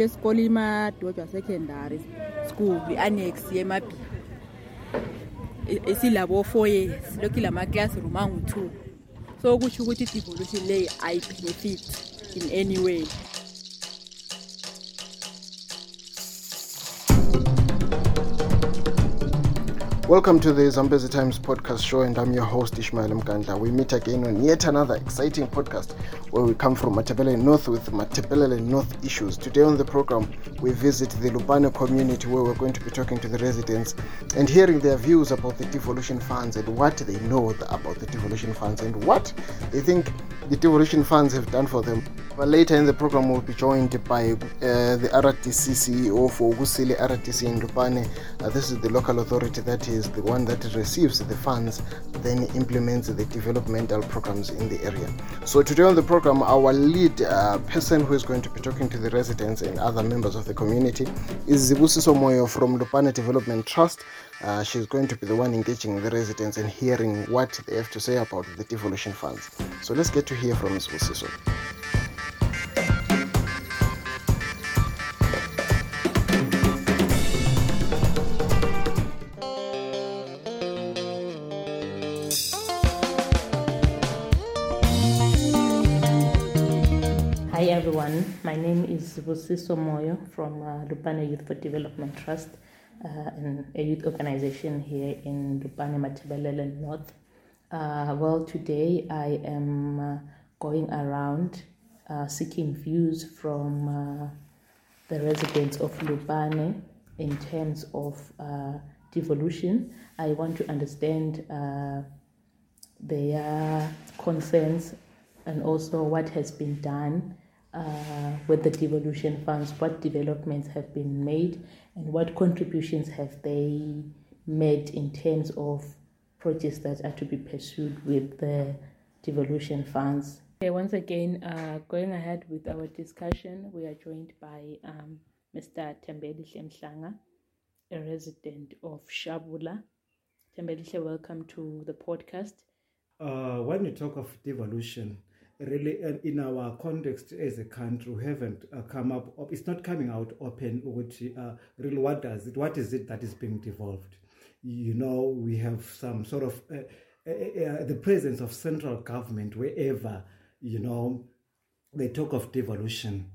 lesikolo imadodwa secondary school i-annex yemabhiya isilabo four years lokhu ilama-classroom angu-two so kutsho ukuthi i-devolution leyi ayi-benefit in any way Welcome to the Zambezi Times podcast show, and I'm your host Ishmael Mkandla. We meet again on yet another exciting podcast where we come from Matebele North with Matebele North issues. Today on the program, we visit the Lupane community where we're going to be talking to the residents and hearing their views about the devolution funds and what they know about the devolution funds and what they think the devolution funds have done for them. But later in the program, we'll be joined by uh, the RDC CEO for Kusile RDC in Lupane. Uh, this is the local authority that is the one that receives the funds, then implements the developmental programs in the area. So today on the program, our lead uh, person who is going to be talking to the residents and other members of the community is Zibusiso Moyo from Lupane Development Trust. Uh, she's going to be the one engaging the residents and hearing what they have to say about the devolution funds. So let's get to hear from Zibusiso. My name is Busiso Moyo from uh, Lupane Youth for Development Trust, uh, a youth organization here in Lupane Matebelele North. Uh, well, today I am uh, going around uh, seeking views from uh, the residents of Lupane in terms of uh, devolution. I want to understand their concerns and also what has been done uh, with the devolution funds, what developments have been made, and what contributions have they made in terms of projects that are to be pursued with the devolution funds. Okay, once again, uh, going ahead with our discussion, we are joined by um, Mr. Tembeli Mhlanga, a resident of Shabula. Tembeli, welcome to the podcast. uh, when we talk of devolution, really uh, in our context as a country, we haven't uh, come up, it's not coming out open, which uh, really what does it, what is it that is being devolved? You know, we have some sort of uh, uh, uh, the presence of central government wherever, you know, they talk of devolution.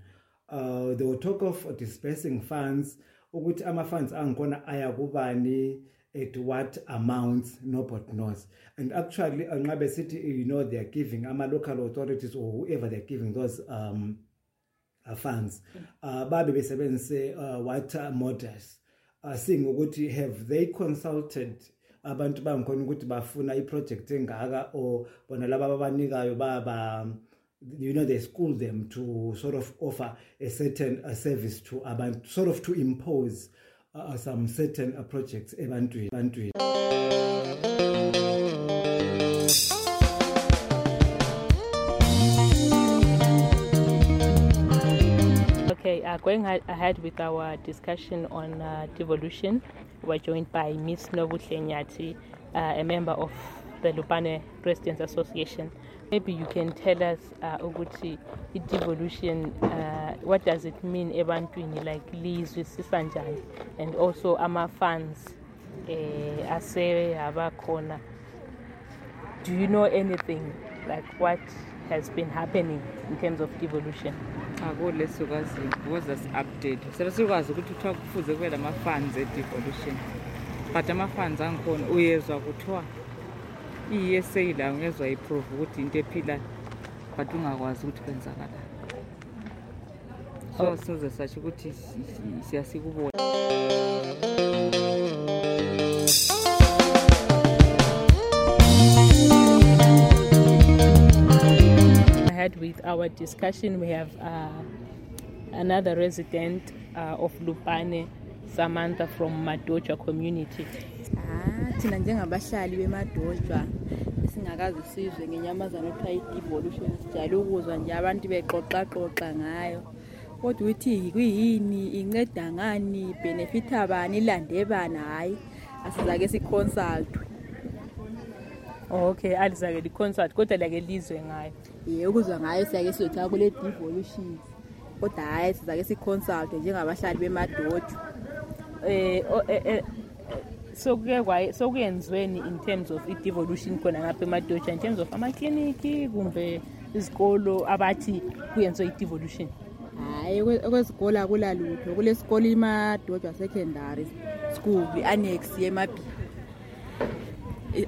Uh, they will talk of dispersing funds, ukuthi ama-funds angkhona aya kubani at what amounts nobody knows and actually anqa City, you know they are giving ama-local authorities or whoever they're giving those um, uh, funds uh, babe besebenzise uh, water models uh, seeing ukuthi have they consulted abantu bangikhona ukuthi bafuna iproject engaka or bona laba ababanikayo baba you know they school them to sort of offer a certain uh, service to abantu sort of to impose uh, some certain uh, projects Okay, uh, going ahead with our discussion on uh, devolution, we're joined by Ms. Nobuhlenyati, uh, a member of the Lupane Residents Association. Maybe you can tell us, uh, Uguti, devolution, uh, what does it mean ebantwini, like lizwisisa njani, and also ama funds eh, ase abakhona. Do you know anything like what has been happening in terms of devolution? akule sikwaziyo because asi-update sele sikwazi ukuthi kuthiwa kufuze kube e-devolution but i-esa la ungezwa iprove ukuthi into ephilayo but ungakwazi ukuthi kwenzakalani. So size satsho ukuthi si- si- siyasikubona ahead with our discussion, we have uh, another resident uh, of Lupane, Samantha from Madoja community. Ah, thina njengabahlali bemadodjwa esingakazi sizwe ngenyamazana okuthiwa i-devolution sijale ukuzwa nje abantu bexoxaxoxa ngayo. Kodwa ukuthi kuyini? Inceda ngani? Benefitha bani ilande bani? Hhayi asizake siconsultwe. Okay, alizake concert kodwa like lizwe ngayo. ye ukuzwa ngayo siyake sizothiwa kule devolutions kodwa hhayi sizake sikhontsalte njengabahlali bemadojo eh kwaye sokuyenziweni in terms of i-devolution khona ngapha emadoja in terms of amakliniki kumbe izikolo abathi kuyenziwe i-devolution? Hhayi okwe- okwezikolo akulalutho. Kulesikolo imadodwa secondary school i-annex yemabhi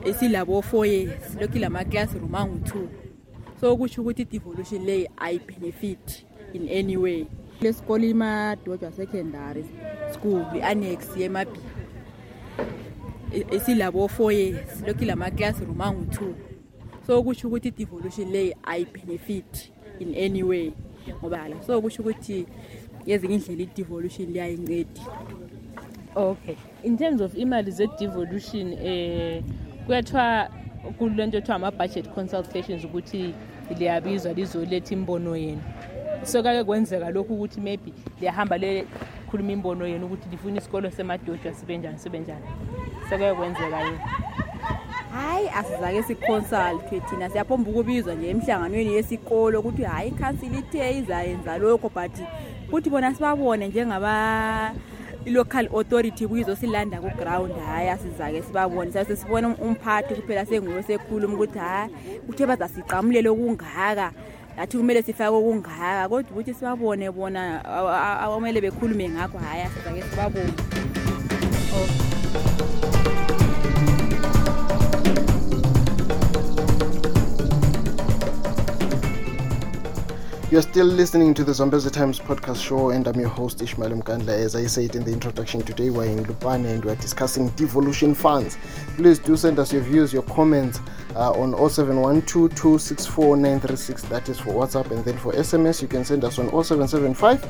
esilabo four years lokhu ilama-classroom angu-two. So kusho ukuthi i-devolution leyi ayi-benefit in any way. Kulesikolo imadodwa secondary school i-annex yemabhi esilabo four years lokhu ilama-classroom angu-two so kusho ukuthi i-devolution leyi ayi-benefit in any way ngoba la so kusho ukuthi ngezinye indlela i-devolution liyayincedi okay. In terms of imali ze-devolution eh kuyathiwa kule nto ethiwa ama-budget consultations ukuthi liyabizwa lizoletha imbono yenu. So kake kwenzeka lokhu ukuthi maybe liyahamba lekhuluma imbono yenu ukuthi lifuna isikolo semadodwa sibe njani sibe njani sekake kwenzeka yini hhayi asizake sikhontsalte thina siyaphomba ukubizwa nje emhlanganweni yesikolo ukuthi hhayi ikhansili ithe izayenza lokho but kuthi bona sibabone njengaba i-local authority kuyizosilanda ku-ground hhayi asizake sibabone sase sibone umphathi kuphela senguyo sekhuluma ukuthi hhayi kuthe bazasiqamulele okungaka nathi kumele sifake okungaka kodwa ukuthi sibabone bona awamele bekhulume ngakho hhayi asizake sibabone You're still listening to the Zambezi Times podcast show, and I'm your host Ishmael Mkandla. As I said in the introduction, today we're in Lupane and we're discussing devolution funds. Please do send us your views, your comments uh, on 0712264936. That is for WhatsApp, and then for SMS, you can send us on 0775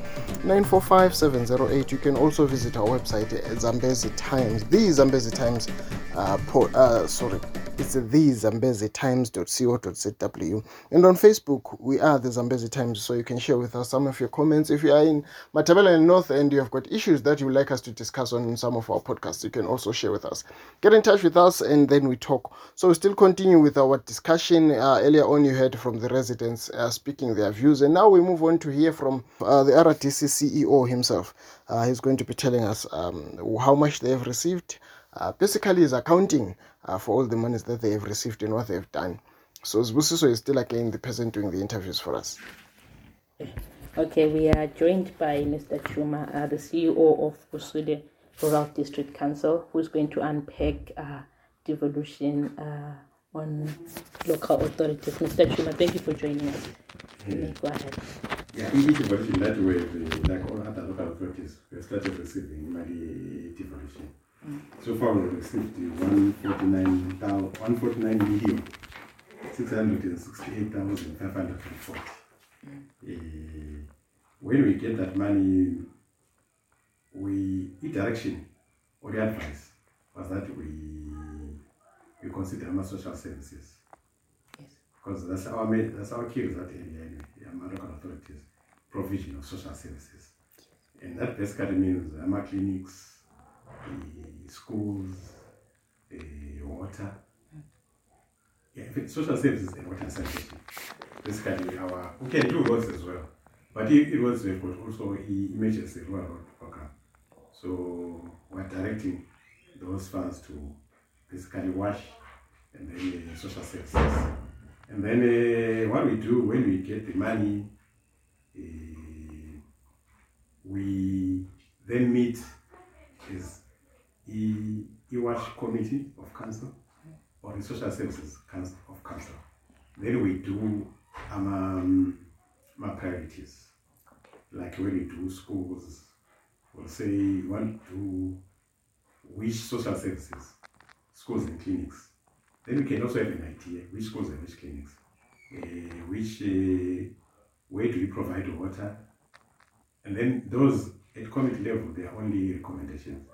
945 708. You can also visit our website at Zambezi Times, the Zambezi Times. Uh, po- uh, sorry, it's the Zambezi Times.co.zw. And on Facebook, we are the Zambezi Times, so you can share with us some of your comments. If you are in Matabele and North and you have got issues that you would like us to discuss on some of our podcasts, you can also share with us. Get in touch with us and then we talk. So we still continue with our discussion. Uh, earlier on, you heard from the residents uh, speaking their views, and now we move on to hear from uh, the RDC CEO himself. Uh, he's going to be telling us um, how much they have received. Uh, basically, is accounting uh, for all the monies that they have received and what they've done. So Zibusiso is still again the person doing the interviews for us. Okay, we are joined by Mr. Chuma, uh, the CEO of Kusile Rural District Council, who's going to unpack uh, devolution uh, on local authorities. Mr. Chuma, thank you for joining us. You may Go ahead. Yeah, in devolution that way, we- like all other local authorities, we started receiving money devolution. So far, we received 149, 149 million, 668,540. Eh, when we get that money, we, the direction or the advice was that we, we consider as social services. Yes. Because that's our main, that's our key result area anyway, yeah, my local authorities, provision of social services. And that basically means um, clinics, uh, schools, uh, water. Yeah, social services and water sanitation. Basically, our we can do roads as well, but it, it was we've got also emergency rural road program. So we're directing those funds to basically wash and then uh, social services. And then uh, what we do when we get the money, uh, we then meet as E Iwash Committee of Council or the Social Services Council of Council. Then we do um, my priorities. Like when we do schools, we'll say we want to which social services, schools and clinics. Then we can also have an idea which schools and which clinics, uh, which uh, where do we provide water, and then those at committee level they are only recommendations.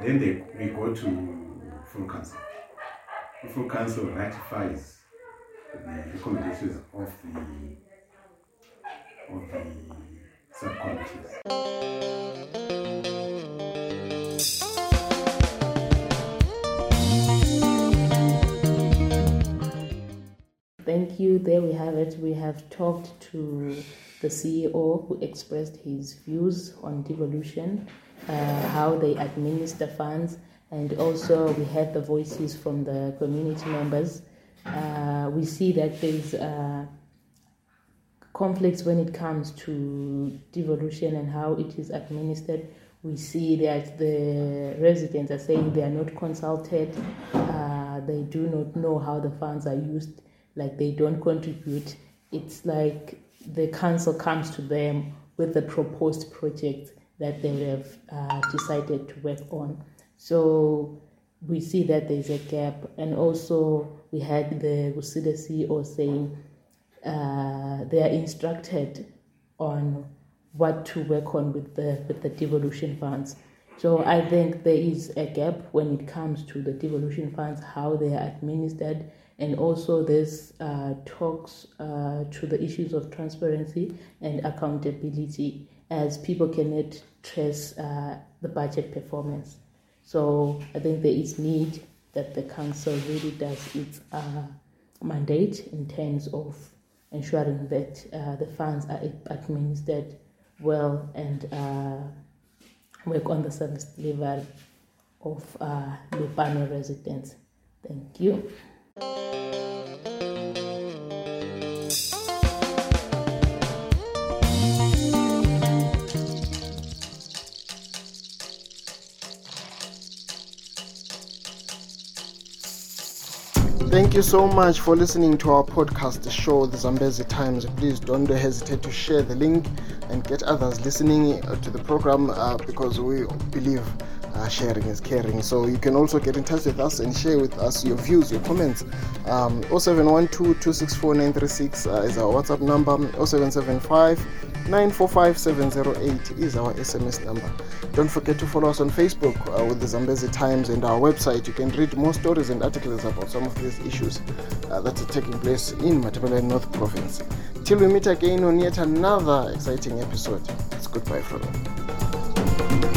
Then they, we go to full council. The full council ratifies the recommendations of the of the subcommittees. Thank you. There we have it. We have talked to the CEO, who expressed his views on devolution, how they administer funds, and also we had the voices from the community members. Uh, we see that there's uh, conflicts when it comes to devolution and how it is administered. We see that the residents are saying they are not consulted, uh, they do not know how the funds are used, like they don't contribute. It's like the council comes to them with the proposed project that they would have uh, decided to work on. So we see that there's a gap, and also we had the Kusile CEO saying uh, they are instructed on what to work on with the with the devolution funds. So I think there is a gap when it comes to the devolution funds, how they are administered, and also there's uh, talks uh, to the issues of transparency and accountability, as people cannot trace uh, the budget performance. So I think there is need that the council really does its uh, mandate in terms of ensuring that uh, the funds are administered well and uh, work on the service delivery of uh, Lupane residents. Thank you. Thank you so much for listening to our podcast show, The Zambezi Times. Please don't hesitate to share the link and get others listening uh, to the program uh, because we believe uh, sharing is caring. So you can also get in touch with us and share with us your views, your comments. Um, 0712 264 936 uh, is our WhatsApp number, 0775 945708 is our SMS number. Don't forget to follow us on Facebook uh, with the Zambezi Times and our website. You can read more stories and articles about some of these issues uh, that are taking place in Matabele North Province. Till we meet again on yet another exciting episode, it's goodbye from me.